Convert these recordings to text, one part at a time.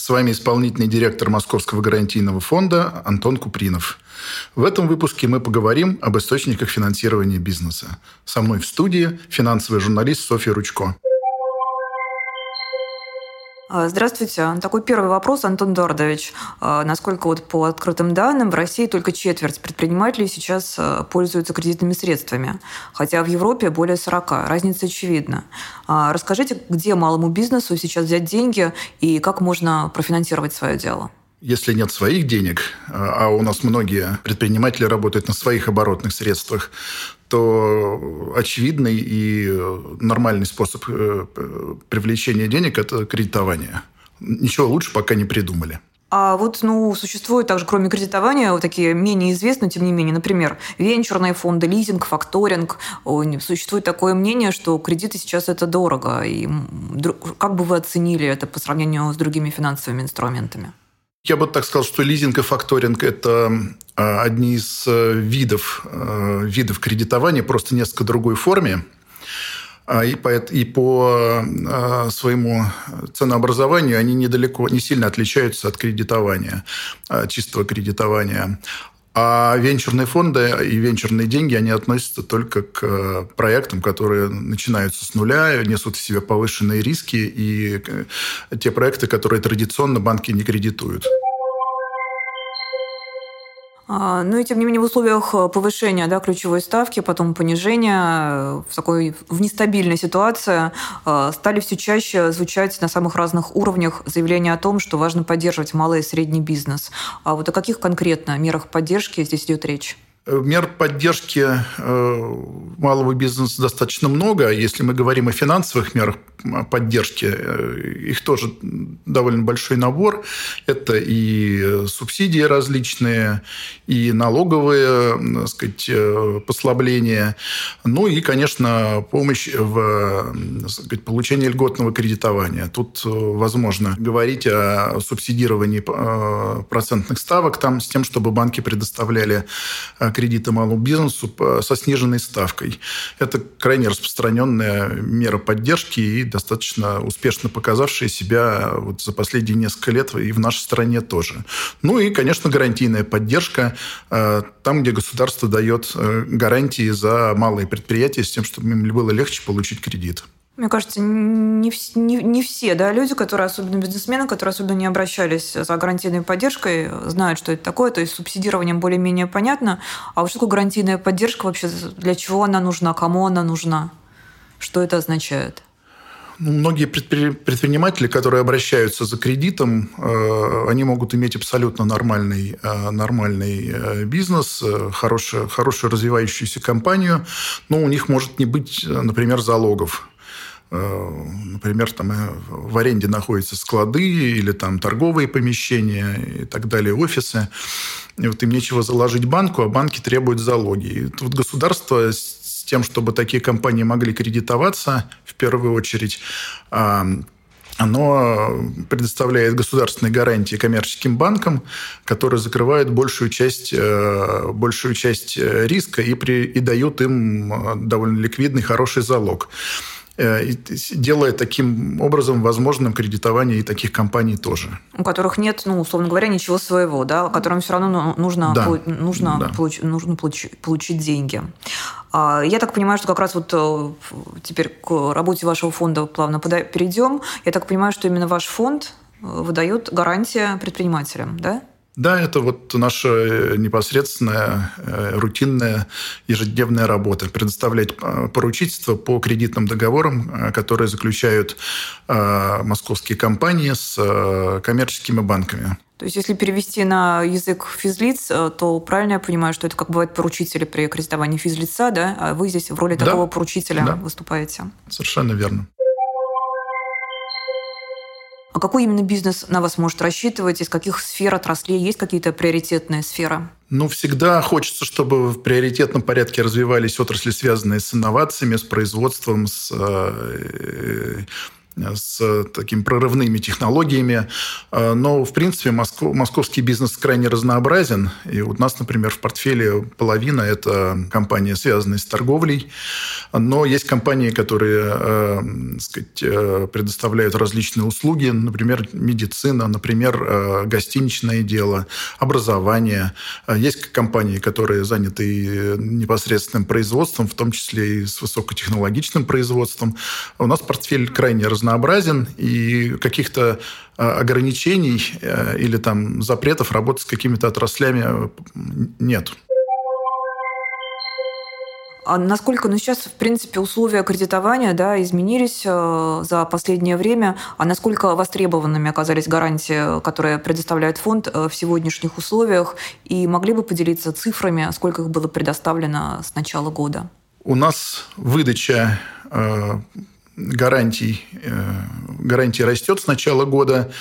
С вами исполнительный директор Московского гарантийного фонда Антон Купринов. В этом выпуске мы поговорим об источниках финансирования бизнеса. Со мной в студии финансовый журналист Софья Ручко. А, здравствуйте. Такой первый вопрос, Антон Дордович. А, насколько вот по открытым данным в России только четверть предпринимателей сейчас а, пользуются кредитными средствами, хотя в Европе более 40. Разница очевидна. Расскажите, где малому бизнесу сейчас взять деньги и как можно профинансировать свое дело? Если нет своих денег, а у нас многие предприниматели работают на своих оборотных средствах, то очевидный и нормальный способ э, привлечения денег – это кредитование. Ничего лучше пока не придумали. А вот, ну, существуют также, кроме кредитования, вот такие менее известные, тем не менее, например, венчурные фонды, лизинг, факторинг. Существует такое мнение, что кредиты сейчас это дорого. И как бы вы оценили это по сравнению с другими финансовыми инструментами? Я бы так сказал, что лизинг и факторинг – это а, одни из э, видов, э, видов кредитования, просто несколько другой форме. А, и по, и по своему ценообразованию они недалеко, не сильно отличаются от кредитования, чистого кредитования. А венчурные фонды и венчурные деньги, они относятся только к э, проектам, которые начинаются с нуля, несут в себе повышенные риски, и э, те проекты, которые традиционно банки не кредитуют. А, ну и тем не менее в условиях э, повышения да, ключевой ставки, потом понижения, в такой в нестабильной ситуации стали все чаще звучать на самых разных уровнях заявления о том, что важно поддерживать малый и средний бизнес. А вот о каких конкретно мерах поддержки здесь идет речь? Мер поддержки э, малого бизнеса достаточно много. Если мы говорим о финансовых мерах поддержки, э, их тоже довольно большой набор. Это и субсидии различные, и налоговые так сказать, э, послабления, ну и, конечно, помощь в сказать, получении льготного кредитования. Тут возможно говорить о субсидировании процентных ставок там, с тем, чтобы банки предоставляли кредиты малому бизнесу со сниженной ставкой. Это крайне распространенная мера поддержки и достаточно успешно показавшая себя вот за последние несколько лет и в нашей стране тоже. Ну и, конечно, гарантийная поддержка э, там, где государство дает э, гарантии за малые предприятия с тем, чтобы им было легче получить кредит. Мне кажется, не, не, не все да, люди, которые, особенно бизнесмены, которые особенно не обращались за гарантийной поддержкой, знают, что это такое. То есть субсидированием более-менее понятно. А вот что гарантийная поддержка вообще? Для чего она нужна? Кому она нужна? Что это означает? Ну, многие предприниматели, которые обращаются за кредитом, э, они могут иметь абсолютно нормальный, э, нормальный э, бизнес, хорошую, хорошую развивающуюся компанию, но у них может не быть, например, залогов например, там в аренде находятся склады или там торговые помещения и так далее, офисы. И вот им нечего заложить банку, а банки требуют залоги. И тут государство тем, чтобы такие компании могли кредитоваться, в первую очередь, а, оно предоставляет государственные гарантии коммерческим банкам, которые закрывают большую часть, э, большую часть риска и, при, и дают им довольно ликвидный, хороший залог. Э, делая таким образом возможным кредитование и таких компаний тоже. У которых нет, ну, условно говоря, ничего своего, да, которым все равно ну, нужно, да. нужно, да. Получ, нужно получить, получить деньги. А, я так понимаю, что как раз вот э, теперь к работе вашего фонда плавно перейдем. Я так понимаю, что именно ваш фонд э, выдает гарантия предпринимателям, да? Да, это вот наша э, непосредственная, э, рутинная, ежедневная работа. Предоставлять э, поручительство по кредитным договорам, которые заключают московские компании с коммерческими банками. То есть, если перевести на язык физлиц, то правильно я понимаю, что это как бывает поручители при кредитовании физлица, да? А вы здесь в роли да. такого поручителя да. выступаете. Совершенно верно. Какой именно бизнес на вас может рассчитывать? Из каких сфер, отраслей есть какие-то приоритетные сферы? Ну, всегда хочется, чтобы в приоритетном порядке развивались отрасли, связанные с инновациями, с производством, с э, с такими прорывными технологиями. А, но, в принципе, Москов, московский бизнес крайне разнообразен. И у нас, например, в портфеле половина – это компании, связанные с торговлей. Но есть компании, которые э, сказать, э, предоставляют различные услуги, например, медицина, например, э, гостиничное дело, образование. Есть компании, которые заняты непосредственным производством, в том числе и с высокотехнологичным производством. У нас портфель крайне разнообразен разнообразен, и каких-то а, ограничений э, или там запретов работать с какими-то отраслями э, нет. А насколько, ну сейчас, в принципе, условия кредитования да, изменились э, за последнее время, а насколько востребованными оказались гарантии, которые предоставляет фонд в сегодняшних условиях, и могли бы поделиться цифрами, сколько их было предоставлено с начала года? У нас выдача гарантий, э, гарантий растет с начала года.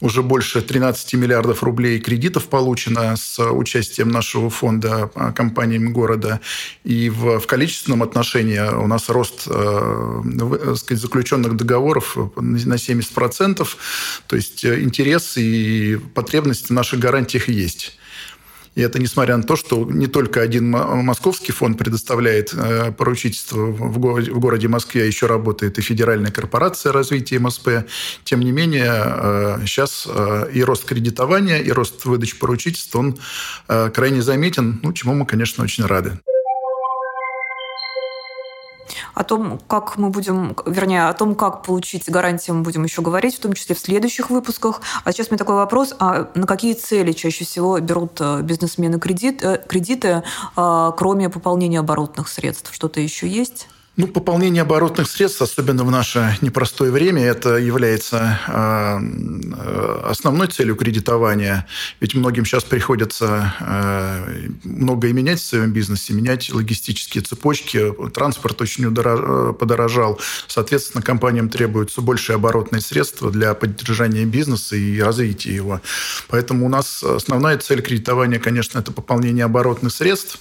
Уже больше 13 миллиардов рублей кредитов получено с участием нашего фонда а, компаниями города. И в, в количественном отношении у нас рост э, сказать, заключенных договоров на 70%. То есть э, интерес и потребности в наших гарантиях есть. И это несмотря на то, что не только один московский фонд предоставляет э, поручительство в городе, в городе Москве, а еще работает и Федеральная корпорация развития МСП. Тем не менее, сейчас э, и рост кредитования, и рост выдачи поручительств, он э, крайне заметен, ну, чему мы, конечно, очень рады. О том, как мы будем, вернее, о том, как получить гарантии, мы будем еще говорить, в том числе в следующих выпусках. А сейчас у меня такой вопрос, а на какие цели чаще всего берут э, бизнесмены кредит, э, кредиты, а, кроме пополнения оборотных средств? Что-то еще есть? Ну, пополнение оборотных средств, особенно в наше непростое время, это является э, основной целью кредитования. Ведь многим сейчас приходится э, многое менять в своем бизнесе, менять логистические цепочки. Транспорт очень удорож... подорожал. Соответственно, компаниям требуются большие оборотные средства для поддержания бизнеса и развития его. Поэтому у нас основная цель кредитования, конечно, это пополнение оборотных средств.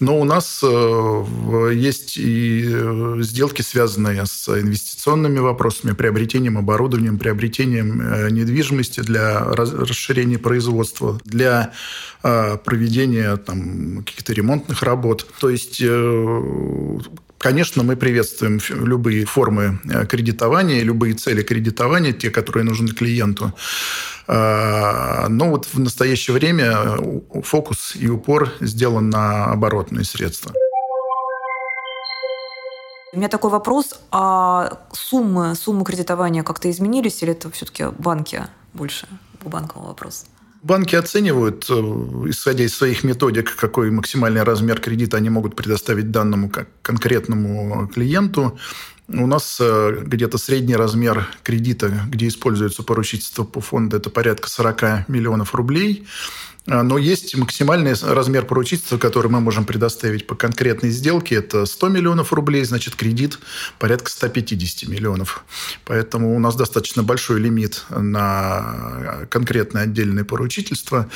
Но у нас э, есть и Э, сделки, связанные с инвестиционными вопросами, приобретением оборудования, приобретением э, недвижимости для расширения производства, для проведения там, каких-то ремонтных работ. То есть Конечно, мы приветствуем любые формы кредитования, любые цели кредитования, те, которые нужны клиенту. Но вот в настоящее время фокус и упор сделан на оборотные средства. У меня такой вопрос, а суммы, суммы кредитования как-то изменились или это все-таки банки больше, банковый вопрос? Банки оценивают, э, исходя из своих методик, какой максимальный размер кредита они могут предоставить данному конкретному клиенту. У нас э, где-то средний размер кредита, где используется поручительство по фонду, это порядка 40 миллионов рублей. А, но есть максимальный размер поручительства, который мы можем предоставить по конкретной сделке. Это 100 миллионов рублей, значит, кредит порядка 150 миллионов. Поэтому у нас достаточно большой лимит на конкретное отдельное поручительство.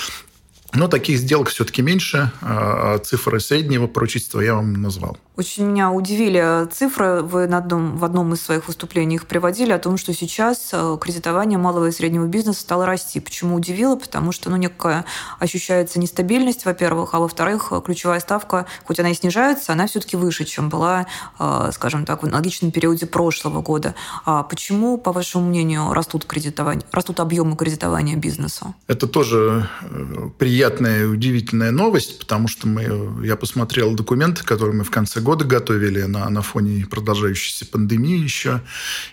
Но таких сделок все-таки меньше. А, а цифры среднего поручительства я вам назвал. Очень меня удивили цифры. Вы на одном, в одном из своих выступлений их приводили о том, что сейчас э, кредитование малого и среднего бизнеса стало расти. Почему удивило? Потому что ну, некая ощущается нестабильность, во-первых, а во-вторых, ключевая ставка, хоть она и снижается, она все-таки выше, чем была, э, скажем так, в аналогичном периоде прошлого года. А почему, по вашему мнению, растут, кредитование, растут объемы кредитования бизнеса? Это тоже э, приятная и удивительная новость, потому что мы, я посмотрел документы, которые мы в конце года готовили на, на фоне продолжающейся пандемии еще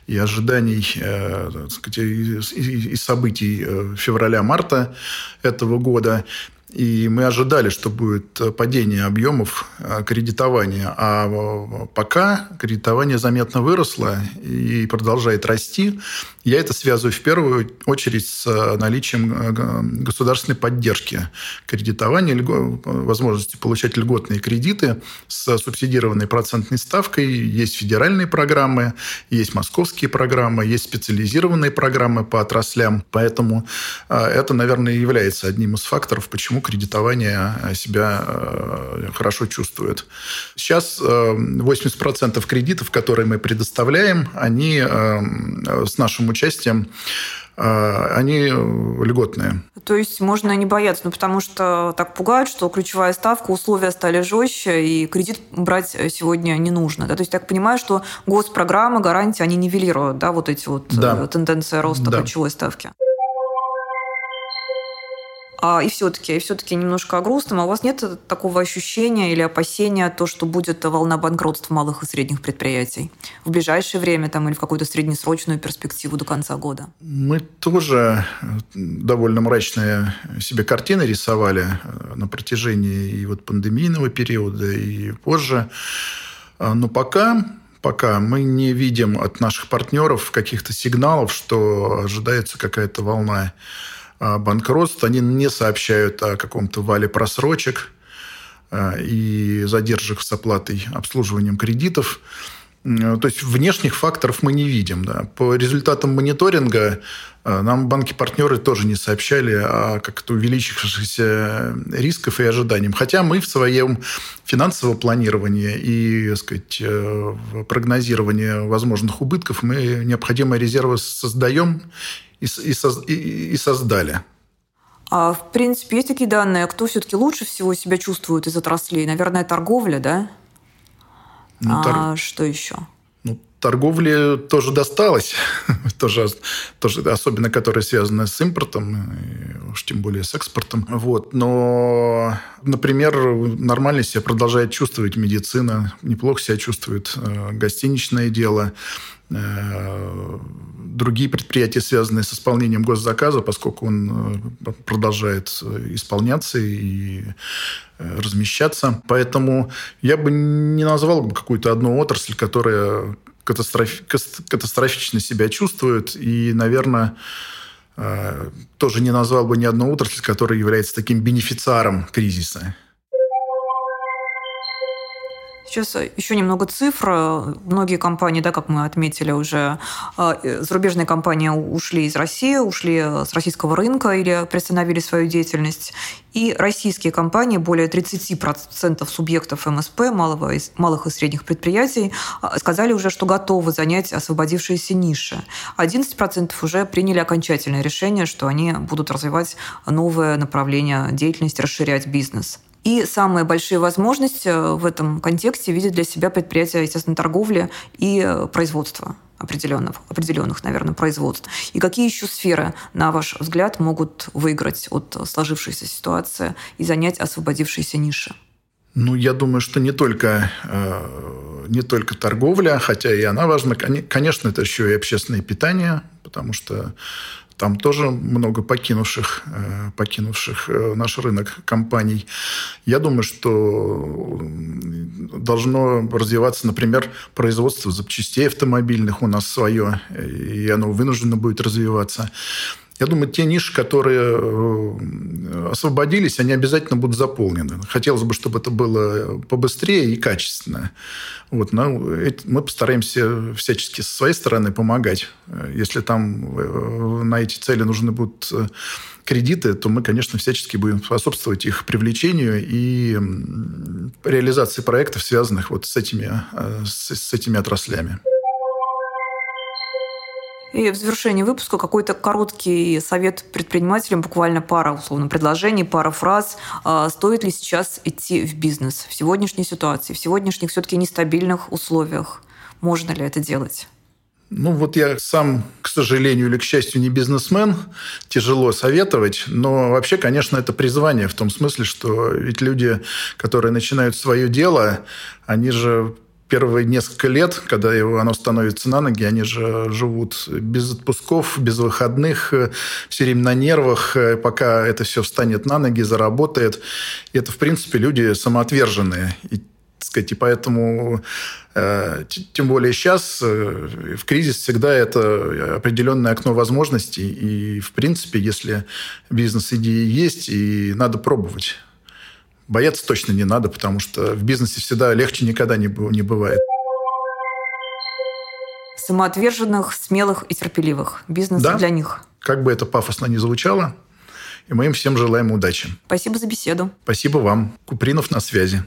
и ожиданий э, сказать, и, и, и событий э, февраля-марта этого года. И мы ожидали, что будет падение объемов э, кредитования. А э, пока кредитование заметно выросло и продолжает расти. Я это связываю в первую очередь с э, наличием государственной поддержки кредитования, возможности получать льготные кредиты с субсидированной процентной ставкой. Есть федеральные программы, есть московские программы, есть специализированные программы по отраслям. Поэтому это, наверное, является одним из факторов, почему почему кредитование себя хорошо чувствует. Сейчас 80% кредитов, которые мы предоставляем, они с нашим участием они льготные. То есть можно не бояться, ну, потому что так пугают, что ключевая ставка, условия стали жестче, и кредит брать сегодня не нужно. Да? То есть так понимаю, что госпрограммы, гарантии, они нивелируют да, вот эти вот да. Э, тенденции роста да. ключевой ставки. А, и все-таки, и все-таки немножко о грустном. А у вас нет такого ощущения или опасения, то, что будет волна банкротства малых и средних предприятий в ближайшее время там, или в какую-то среднесрочную перспективу до конца года? Мы тоже довольно мрачные себе картины рисовали э, на протяжении и вот пандемийного периода, и позже. А, но пока пока мы не видим от наших партнеров каких-то сигналов, что ожидается какая-то волна банкротств, они не сообщают о каком-то вале просрочек а, и задержек с оплатой обслуживанием кредитов. То есть внешних факторов мы не видим. Да. По результатам мониторинга а, нам банки-партнеры тоже не сообщали о как-то увеличившихся рисках и ожиданиях. Хотя мы в своем финансовом планировании и так сказать, э, прогнозировании возможных убытков мы необходимые резервы создаем и, и, и, и создали. А в принципе, есть такие данные, кто все-таки лучше всего себя чувствует из отраслей? Наверное, торговля, да? Ну, а тор... что еще? Ну, торговле тоже досталось, тоже, тоже, особенно которая связана с импортом, уж тем более с экспортом. Вот. Но, например, нормально себя продолжает чувствовать медицина, неплохо себя чувствует э, гостиничное дело, э, другие предприятия, связанные с исполнением госзаказа, поскольку он э, продолжает исполняться и размещаться. Поэтому я бы не назвал какую-то одну отрасль, которая катастроф... катастрофично себя чувствует. И, наверное, э, тоже не назвал бы ни одну отрасль, которая является таким бенефициаром кризиса. Сейчас еще немного цифр. Многие компании, да, как мы отметили уже, э, зарубежные компании ушли из России, ушли с российского рынка или приостановили свою деятельность. И российские компании, более 30% субъектов МСП, малого, малых и средних предприятий, э, сказали уже, что готовы занять освободившиеся ниши. 11% уже приняли окончательное решение, что они будут развивать новое направление деятельности, расширять бизнес. И самые большие возможности э, в этом контексте видят для себя предприятия, естественно, торговли и э, производства определенных, определенных, наверное, производств. И какие еще сферы, на ваш взгляд, могут выиграть от сложившейся ситуации и занять освободившиеся ниши? Ну, я думаю, что не только, э, не только торговля, хотя и она важна. Конечно, это еще и общественное питание, потому что там тоже много покинувших, э, покинувших э, наш рынок компаний. Я думаю, что должно развиваться, например, производство запчастей автомобильных у нас свое, и оно вынуждено будет развиваться. Я думаю, те ниши, которые э, освободились, они обязательно будут заполнены. Хотелось бы, чтобы это было побыстрее и качественно. Вот, но мы постараемся всячески со своей стороны помогать. Если там э, на эти цели нужны будут э, кредиты, то мы, конечно, всячески будем способствовать их привлечению и реализации проектов, связанных вот с этими, с, с этими отраслями. И в завершении выпуска какой-то короткий совет предпринимателям, буквально пара, условно, предложений, пара фраз. А стоит ли сейчас идти в бизнес в сегодняшней ситуации, в сегодняшних все-таки нестабильных условиях? Можно ли это делать? Ну, вот я сам, к сожалению или к счастью, не бизнесмен, тяжело советовать, но вообще, конечно, это призвание в том смысле, что ведь люди, которые начинают свое дело, они же первые несколько лет, когда его, оно становится на ноги, они же живут без отпусков, без выходных, э, все время на нервах, э, пока это все встанет на ноги, заработает. И это, в принципе, люди самоотверженные. И, сказать, и поэтому, э, тем более сейчас, в кризис всегда это определенное окно возможностей. И, в принципе, если бизнес-идеи есть, и надо пробовать. Бояться точно не надо, потому что в бизнесе всегда легче никогда не, не бывает. Самоотверженных, смелых и терпеливых. Бизнес да? для них. Как бы это пафосно ни звучало, И мы им всем желаем удачи. Спасибо за беседу. Спасибо вам. Купринов на связи.